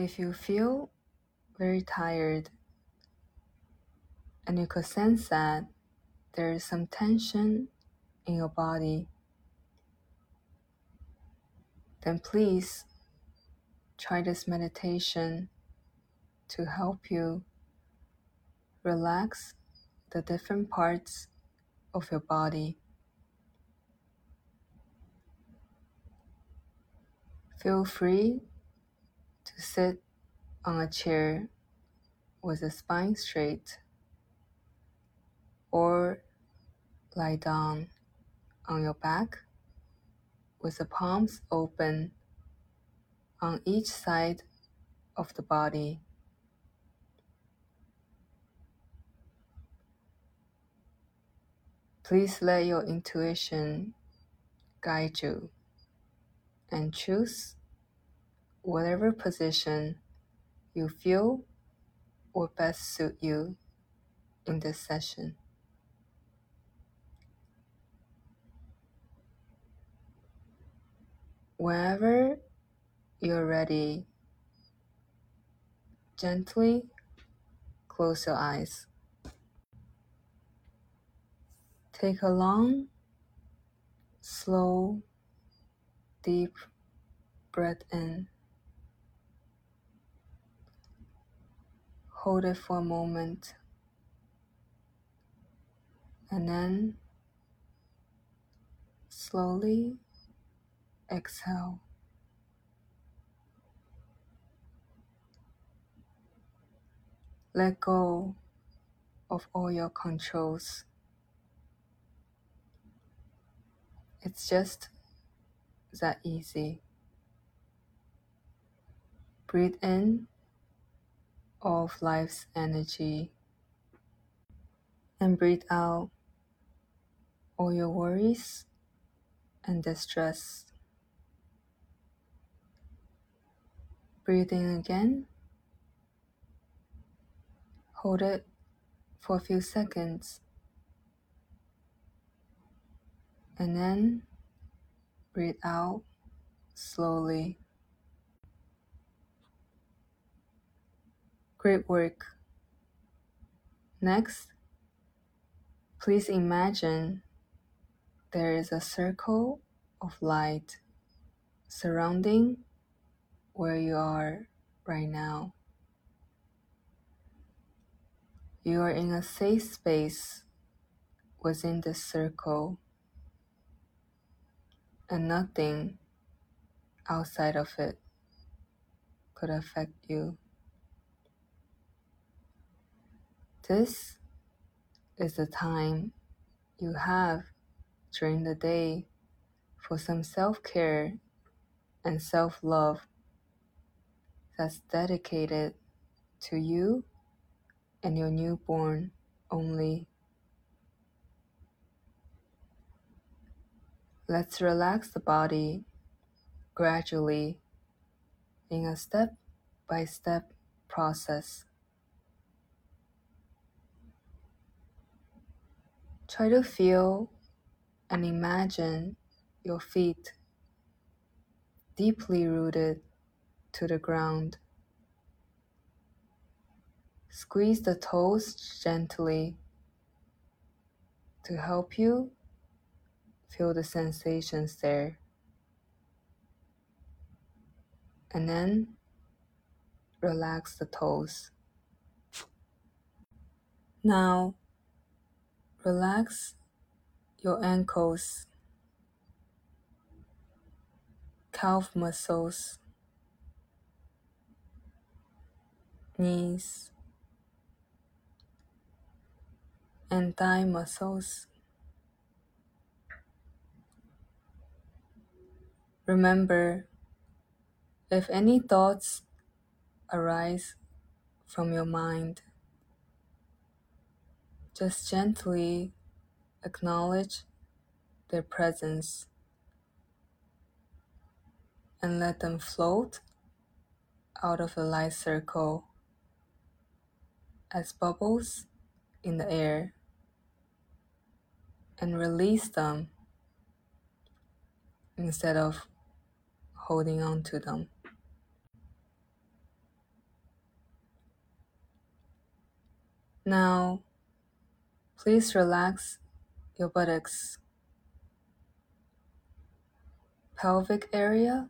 If you feel very tired and you could sense that there is some tension in your body, then please try this meditation to help you relax the different parts of your body. Feel free sit on a chair with the spine straight or lie down on your back with the palms open on each side of the body. Please let your intuition guide you and choose whatever position you feel will best suit you in this session. Whenever you're ready, gently close your eyes. Take a long, slow, deep breath in. Hold it for a moment and then slowly exhale. Let go of all your controls. It's just that easy. Breathe in of life's energy and breathe out all your worries and distress. Breathe in again. Hold it for a few seconds and then breathe out slowly. Great work. Next, please imagine there is a circle of light surrounding where you are right now. You are in a safe space within this circle and nothing outside of it could affect you. This is the time you have during the day for some self care and self love that's dedicated to you and your newborn only. Let's relax the body gradually in a step by step process. Try to feel and imagine your feet deeply rooted to the ground. Squeeze the toes gently to help you Feel the sensations there. And then relax the toes. Now, relax your ankles, calf muscles, knees, and thigh muscles. Remember, if any thoughts arise from your mind, just gently acknowledge their presence and let them float out of a light circle as bubbles in the air and release them instead of holding on to them. Now, please relax your buttocks, pelvic area,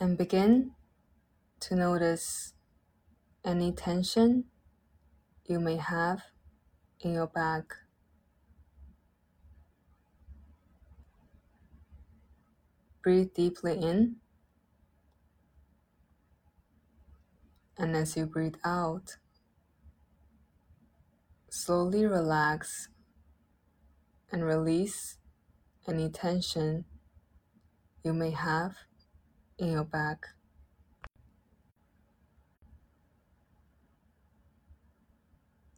and begin to notice any tension you may have in your back. Breathe deeply in. And as you breathe out, slowly relax and release any tension you may have in your back.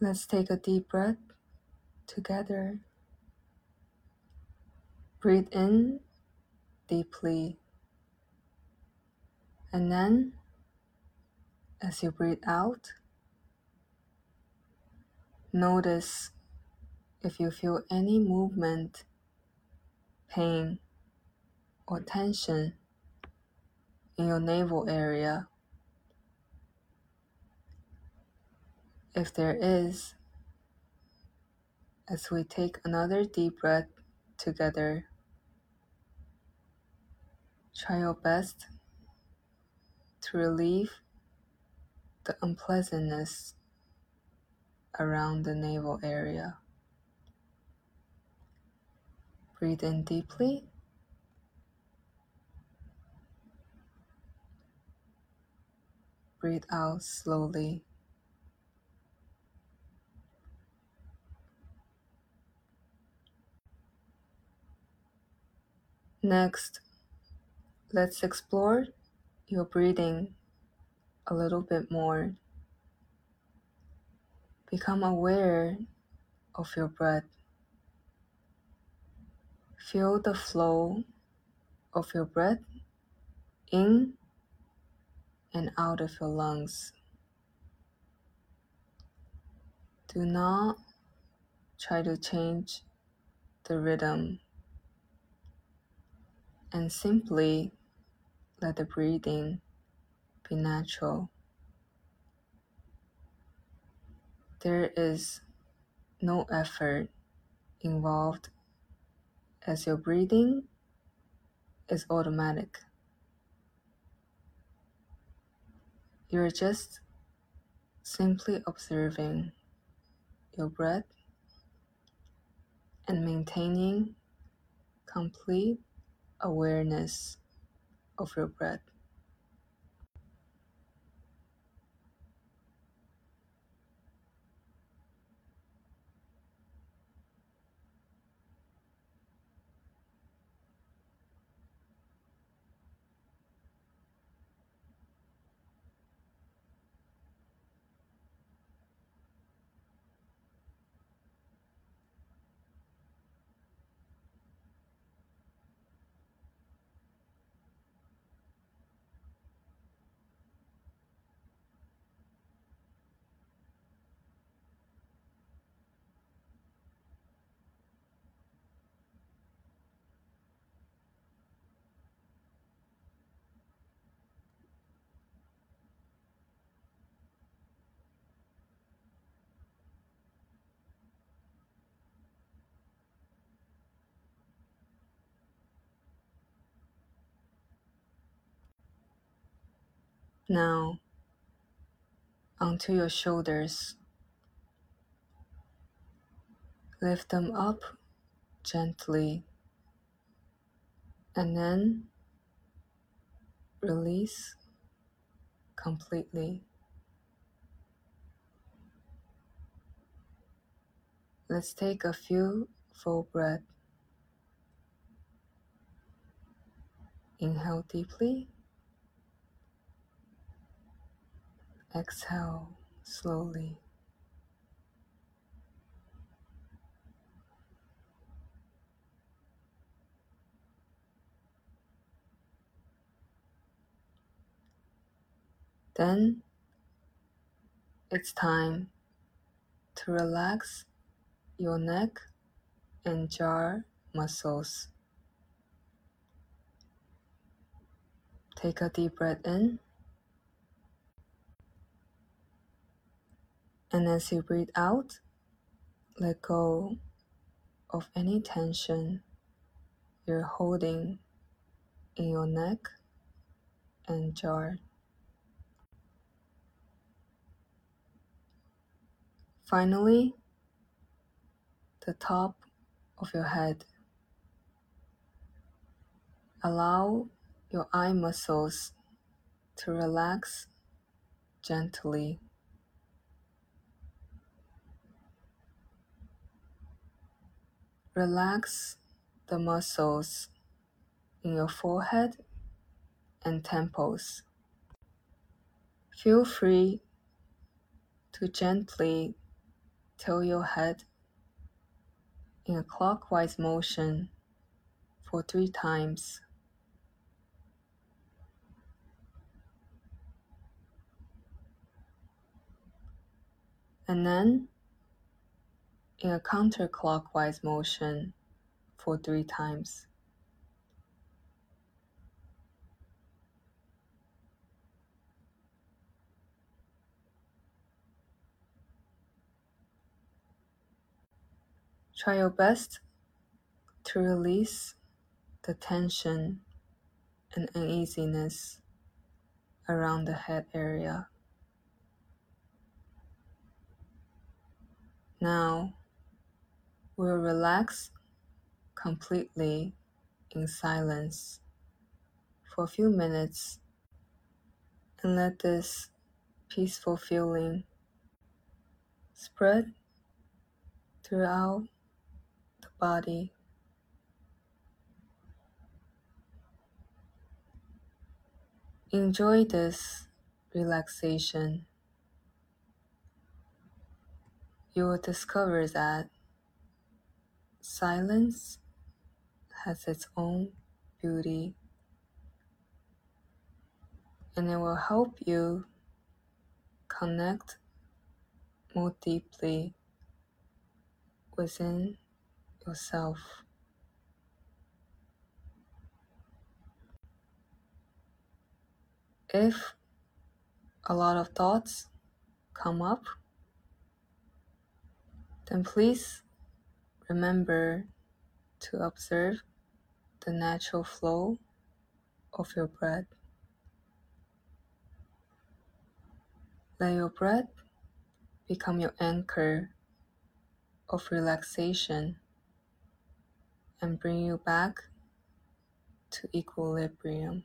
Let's take a deep breath together. Breathe in deeply. And then, as you breathe out, notice if you feel any movement, pain, or tension in your navel area. If there is, as we take another deep breath together, try your best to relieve the unpleasantness around the navel area. Breathe in deeply. Breathe out slowly. Next, let's explore your breathing a little bit more. Become aware of your breath. Feel the flow of your breath in and out of your lungs. Do not try to change the rhythm and simply let the breathing be natural. There is no effort involved as your breathing is automatic. You're just simply observing your breath and maintaining complete awareness of your breath. Now, onto your shoulders. Lift them up gently and then release completely. Let's take a few full breaths. Inhale deeply. Exhale slowly. Then it's time to relax your neck and jaw muscles. Take a deep breath in And as you breathe out, let go of any tension you're holding in your neck and jaw. Finally, the top of your head. Allow your eye muscles to relax gently. Relax the muscles in your forehead and temples. Feel free to gently tilt your head in a clockwise motion for three times. And then in a counterclockwise motion for three times. Try your best to release the tension and uneasiness around the head area. Now we'll relax completely in silence for a few minutes and let this peaceful feeling spread throughout the body. Enjoy this relaxation. You will discover that silence has its own beauty and it will help you connect more deeply within yourself. If a lot of thoughts come up, then please remember to observe the natural flow of your breath. Let your breath become your anchor of relaxation and bring you back to equilibrium.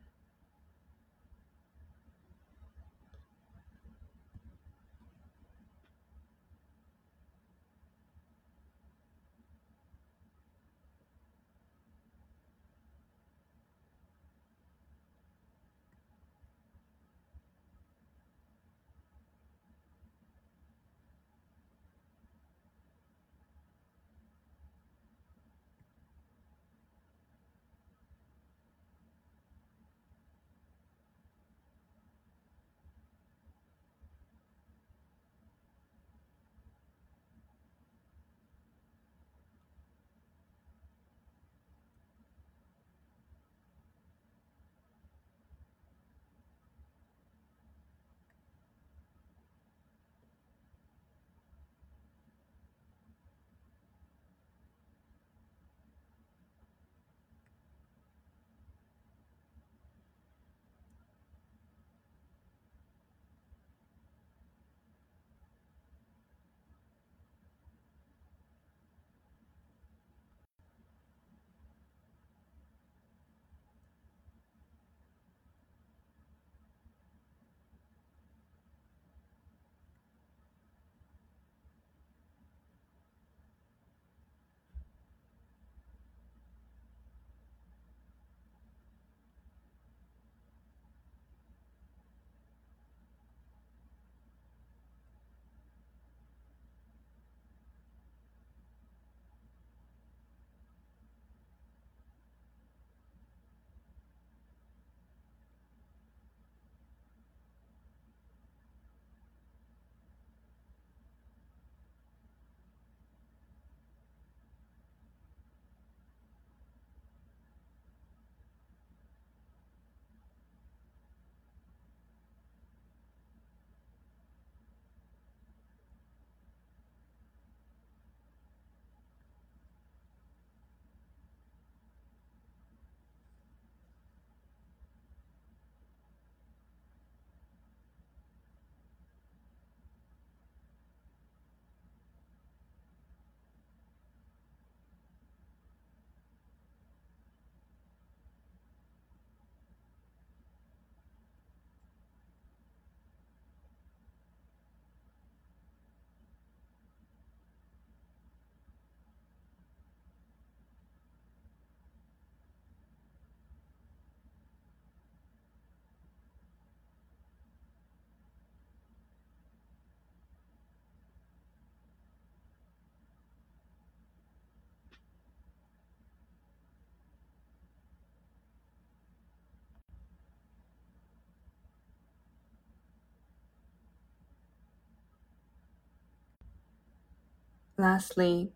Lastly,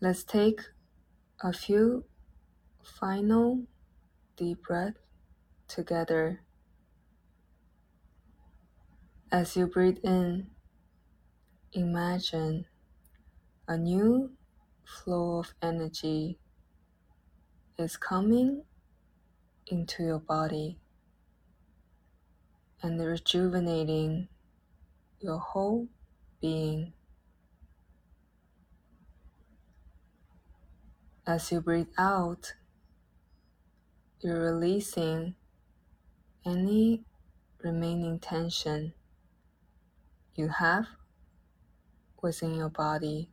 let's take a few final deep breaths together. As you breathe in, imagine a new flow of energy is coming into your body and rejuvenating your whole being. As you breathe out, you're releasing any remaining tension you have within your body.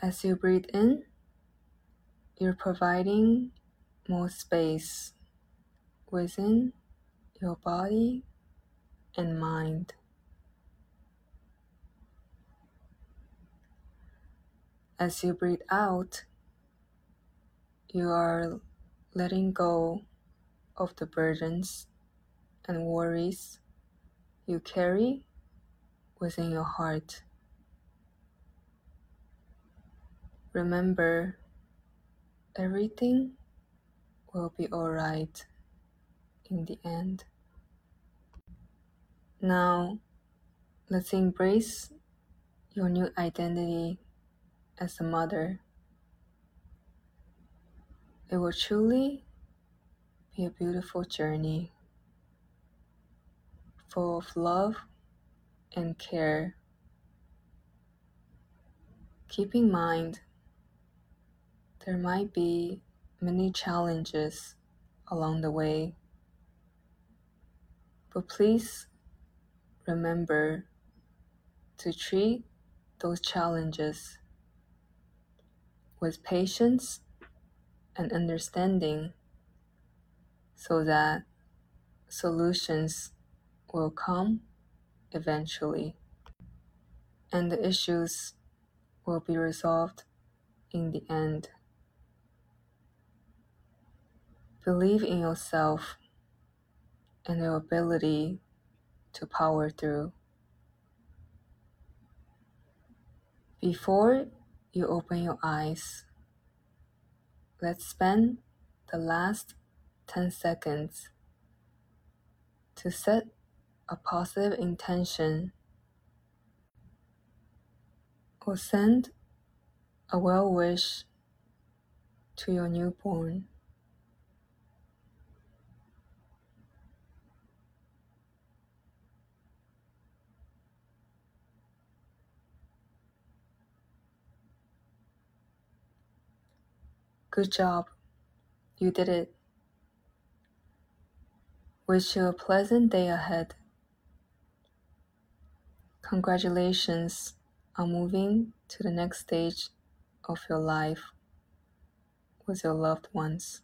As you breathe in, you're providing more space within your body and mind. As you breathe out, you are letting go of the burdens and worries you carry within your heart. Remember, everything will be alright in the end. Now, let's embrace your new identity as a mother. It will truly be a beautiful journey full of love and care. Keep in mind, there might be many challenges along the way, but please remember to treat those challenges with patience and understanding so that solutions will come eventually and the issues will be resolved in the end. Believe in yourself and your ability to power through. Before you open your eyes, let's spend the last 10 seconds to set a positive intention or send a well wish to your newborn. Good job. You did it. Wish you a pleasant day ahead. Congratulations on moving to the next stage of your life with your loved ones.